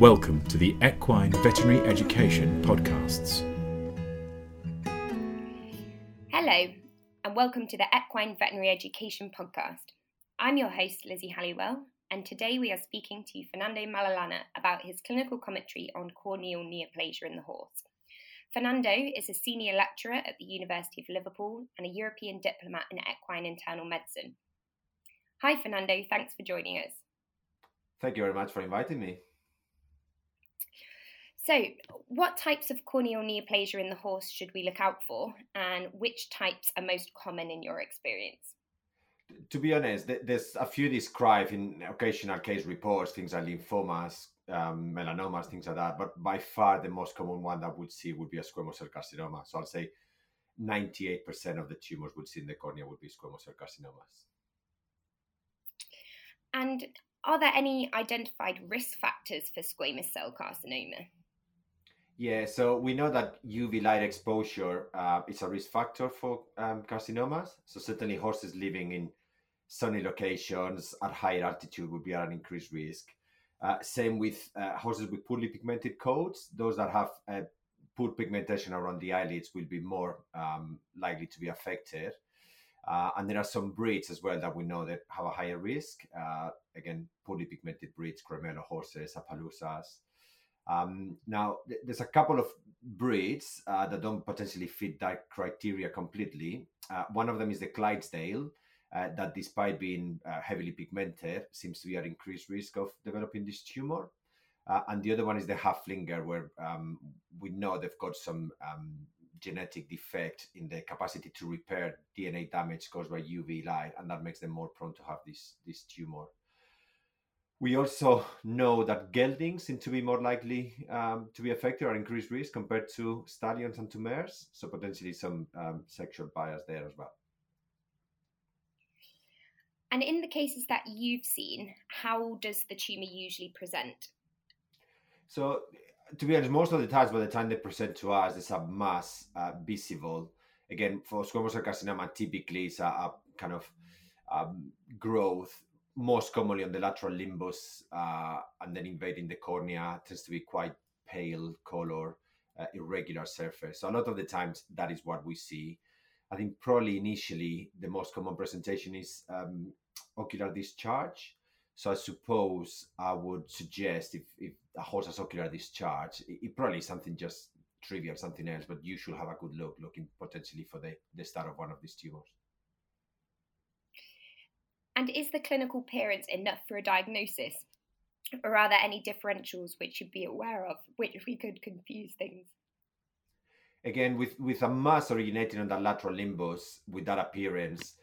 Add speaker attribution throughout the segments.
Speaker 1: Welcome to the Equine Veterinary Education Podcasts.
Speaker 2: Hello, and welcome to the Equine Veterinary Education Podcast. I'm your host, Lizzie Halliwell, and today we are speaking to Fernando Malalana about his clinical commentary on corneal neoplasia in the horse. Fernando is a senior lecturer at the University of Liverpool and a European diplomate in equine internal medicine. Hi, Fernando, thanks for joining us.
Speaker 3: Thank you very much for inviting me.
Speaker 2: So, what types of corneal neoplasia in the horse should we look out for, and which types are most common in your experience?
Speaker 3: To be honest, there's a few described in occasional case reports, things like lymphomas, um, melanomas, things like that. But by far, the most common one that we'd see would be a squamous cell carcinoma. So I'll say 98% of the tumors we'd see in the cornea would be squamous cell carcinomas.
Speaker 2: And are there any identified risk factors for squamous cell carcinoma?
Speaker 3: Yeah, so we know that UV light exposure uh, is a risk factor for um, carcinomas. So certainly horses living in sunny locations at higher altitude would be at an increased risk. Uh, same with uh, horses with poorly pigmented coats. Those that have uh, poor pigmentation around the eyelids will be more um, likely to be affected. Uh, and there are some breeds as well that we know that have a higher risk. Uh, again, poorly pigmented breeds, Cremello horses, Appaloosas. Um, now, th- there's a couple of breeds uh, that don't potentially fit that criteria completely. Uh, one of them is the Clydesdale, uh, that despite being uh, heavily pigmented, seems to be at increased risk of developing this tumor. Uh, and the other one is the Haflinger, where um, we know they've got some um, genetic defect in the capacity to repair DNA damage caused by UV light, and that makes them more prone to have this this tumor. We also know that geldings seem to be more likely um, to be affected or increased risk compared to stallions and to mares. So potentially some um, sexual bias there as well.
Speaker 2: And in the cases that you've seen, how does the tumour usually present?
Speaker 3: So, to be honest, most of the times by the time they present to us, it's a mass uh, visible. Again, for squamous cell carcinoma, typically it's a, a kind of um, growth most commonly on the lateral limbus uh, and then invading the cornea tends to be quite pale color uh, irregular surface. So a lot of the times that is what we see. I think probably initially the most common presentation is um, ocular discharge. So i suppose i would suggest if, if a horse has ocular discharge it, it probably is something just trivial something else but you should have a good look looking potentially for the, the start of one of these tumors
Speaker 2: and is the clinical appearance enough for a diagnosis? Or are there any differentials which you'd be aware of, which we could confuse things?
Speaker 3: Again, with, with a mass originating on the lateral limbus with that appearance,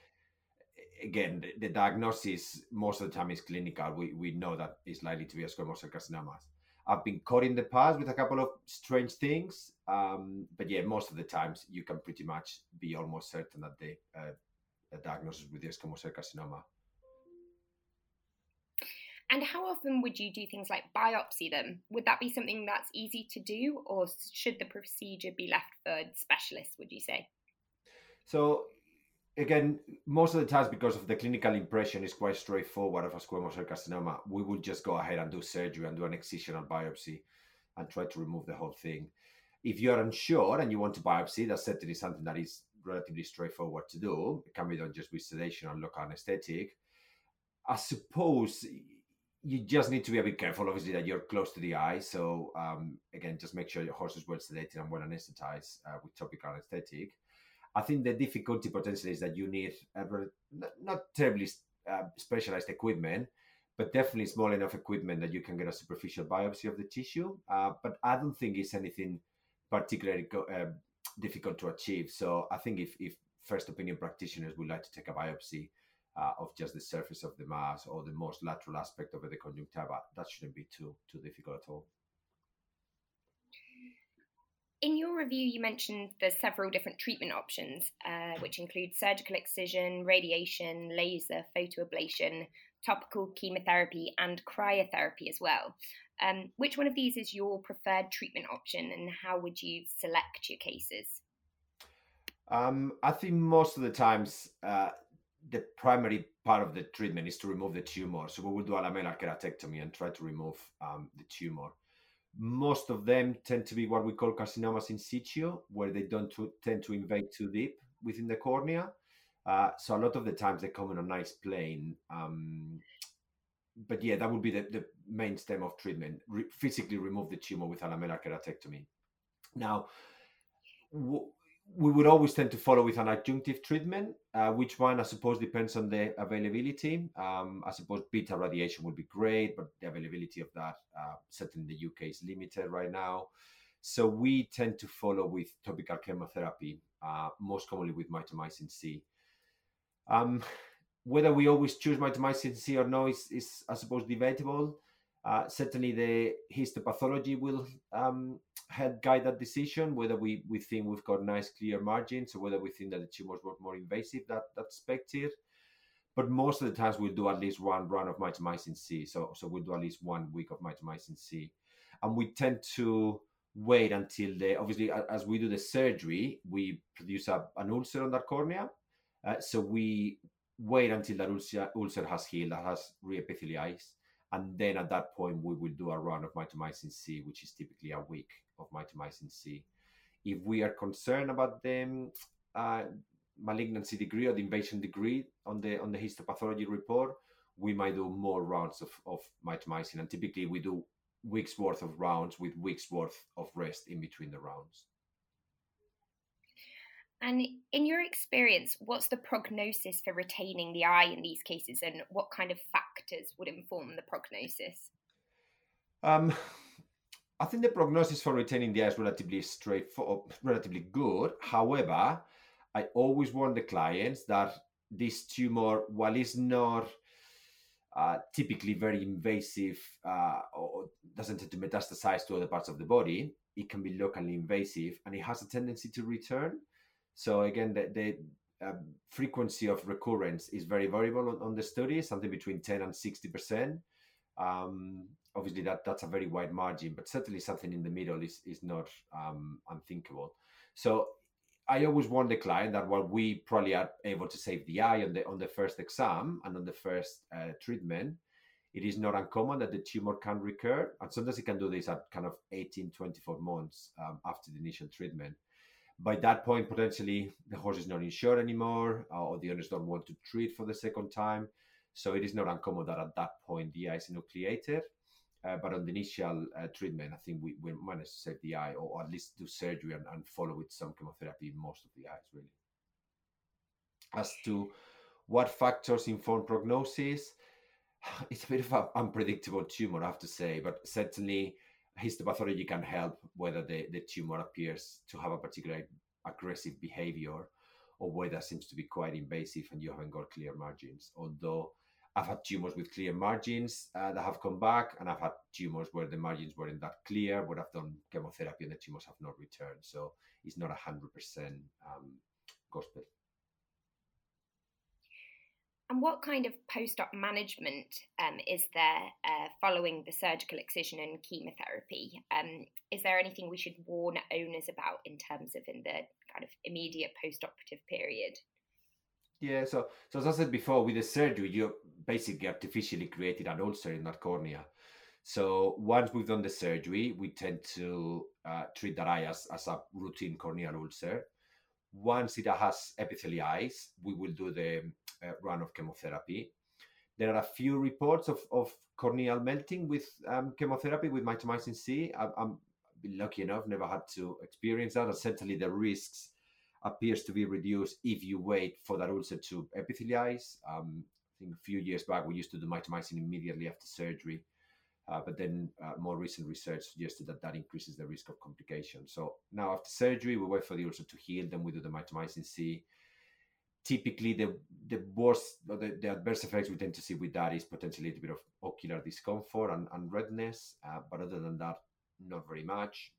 Speaker 3: again, the, the, diagnosis most of the time is clinical. We, we know that it's likely to be a squamous cell carcinoma. I've been caught in the past with a couple of strange things, um, but yeah, most of the times you can pretty much be almost certain that the uh, diagnosis with the squamous cell carcinoma
Speaker 2: and how often would you do things like biopsy them? Would that be something that's easy to do, or should the procedure be left for specialists, would you say?
Speaker 3: So, again, most of the times, because of the clinical impression is quite straightforward of a squamous cell carcinoma, we would just go ahead and do surgery and do an excisional biopsy and try to remove the whole thing. If you're unsure and you want to biopsy, that's certainly something that is relatively straightforward to do. It can be done just with sedation and local anesthetic. I suppose you just need to be a bit careful, obviously, that you're close to the eye. So um, again, just make sure your horse is well sedated and well anesthetized uh, with topical anesthetic. I think the difficulty potentially is that you need not terribly uh, specialized equipment, but definitely small enough equipment that you can get a superficial biopsy of the tissue. Uh, but I don't think it's anything particularly uh, difficult to achieve. So I think if, if first opinion practitioners would like to take a biopsy, uh, of just the surface of the mass or the most lateral aspect of the conjunctiva. That shouldn't be too too difficult at all.
Speaker 2: In your review, you mentioned there's several different treatment options, uh, which include surgical excision, radiation, laser, photoablation, topical chemotherapy, and cryotherapy as well. Um, which one of these is your preferred treatment option, and how would you select your cases?
Speaker 3: Um, I think most of the times uh, the primary part of the treatment is to remove the tumor. So we will do a lamellar keratectomy and try to remove um, the tumor. Most of them tend to be what we call carcinomas in situ, where they don't to, tend to invade too deep within the cornea. Uh, so a lot of the times they come in a nice plane. Um, but yeah, that would be the, the main stem of treatment. Re- physically remove the tumor with a lamellar keratectomy. Now, we would always tend to follow with an adjunctive treatment. Uh, which one, I suppose, depends on the availability. Um, I suppose beta radiation would be great, but the availability of that, uh, certainly in the UK, is limited right now. So we tend to follow with topical chemotherapy, uh, most commonly with mitomycin C. Um, whether we always choose mitomycin C or no is, is I suppose, debatable. Uh, certainly, the histopathology will um, help guide that decision. Whether we, we think we've got nice, clear margins, or whether we think that the tumors were more invasive that that's expected. But most of the times, we'll do at least one run of mitomycin C. So, so we'll do at least one week of mitomycin C, and we tend to wait until the obviously as we do the surgery, we produce a, an ulcer on that cornea. Uh, so we wait until that ulcer, ulcer has healed, that has reepithelialized, and then at that point we will do a run of mitomycin C, which is typically a week of mitomycin C. If we are concerned about the uh, malignancy degree or the invasion degree on the on the histopathology report, we might do more rounds of, of mitomycin, and typically we do weeks worth of rounds with weeks worth of rest in between the rounds.
Speaker 2: And in your experience, what's the prognosis for retaining the eye in these cases, and what kind of factors would inform the prognosis?
Speaker 3: Um, I think the prognosis for retaining the eye is relatively straightforward, relatively good. However, I always warn the clients that this tumor, while it's not uh, typically very invasive uh, or doesn't tend to metastasize to other parts of the body, it can be locally invasive and it has a tendency to return. So again, the, the um, frequency of recurrence is very variable on, on, the study, something between 10 and 60 percent. Um, obviously, that that's a very wide margin, but certainly something in the middle is is not um, unthinkable. So I always warn the client that while we probably are able to save the eye on the on the first exam and on the first uh, treatment, it is not uncommon that the tumor can recur, and sometimes it can do this at kind of 18, 24 months um, after the initial treatment by that point, potentially the horse is not insured anymore, uh, or the owners don't want to treat for the second time. So it is not uncommon that at that point the eye is enucleated. Uh, but on the initial uh, treatment, I think we, we managed to save the eye, or at least do surgery and, and follow with some chemotherapy in most of the eyes, really. As to what factors inform prognosis, it's a bit of an unpredictable tumor, I have to say, but certainly histopathology can help whether the, the tumor appears to have a particular aggressive behavior or whether it seems to be quite invasive and you haven't got clear margins. Although I've had tumors with clear margins uh, that have come back, and I've had tumors where the margins weren't that clear, but I've done chemotherapy and the tumors have not returned. So it's not 100% um, gospel.
Speaker 2: And what kind of post op management um, is there uh, following the surgical excision and chemotherapy? Um, is there anything we should warn owners about in terms of in the kind of immediate post operative period?
Speaker 3: Yeah, so so as I said before, with the surgery, you basically artificially created an ulcer in that cornea. So once we've done the surgery, we tend to uh, treat that eye as, as a routine corneal ulcer. Once it has epithelialized, we will do the run of chemotherapy. There are a few reports of, of corneal melting with um, chemotherapy with mitomycin C. I, I'm lucky enough, never had to experience that. And certainly the risks appears to be reduced if you wait for that ulcer to epithelialize. Um, I think a few years back we used to do mitomycin immediately after surgery, uh, but then uh, more recent research suggested that that increases the risk of complications. So now after surgery we wait for the ulcer to heal, then we do the mitomycin C typically the the worst the, the, adverse effects we tend to see with that is potentially a little bit of ocular discomfort and, and redness uh, but other than that not very much.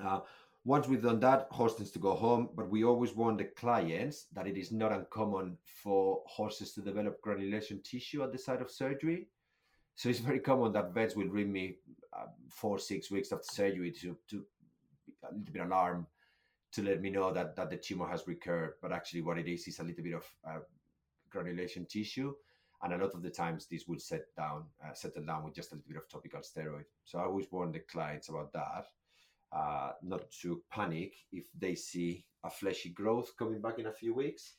Speaker 3: Uh, once we've done that horse tends to go home but we always warn the clients that it is not uncommon for horses to develop granulation tissue at the site of surgery. So it's very common that vets will ring me uh, four six weeks after surgery to to a little bit alarmed to let me know that that the tumor has recurred. But actually, what it is is a little bit of uh, granulation tissue, and a lot of the times this will set down, uh, settle down with just a little bit of topical steroid. So I always warn the clients about that, uh, not to panic if they see a fleshy growth coming back in a few weeks,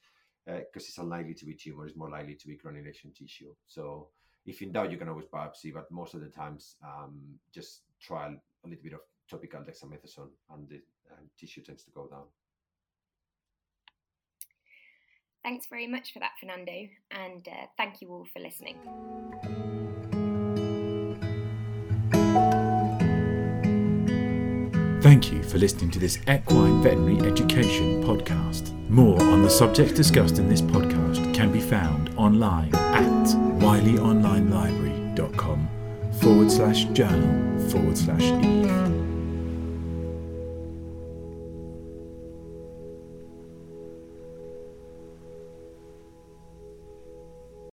Speaker 3: because uh, it's unlikely to be tumor, it's more likely to be granulation tissue. So if in doubt, you can always biopsy, but most of the times, um, just try a little bit of topical dexamethasone, and the um, tissue tends to go down.
Speaker 2: Thanks very much for that, Fernando, and uh, thank you all for listening.
Speaker 1: Thank you for listening to this Equine Veterinary Education podcast. More on the subjects discussed in this podcast can be found online at wileyonlinelibrary.com forward slash journal forward slash eve.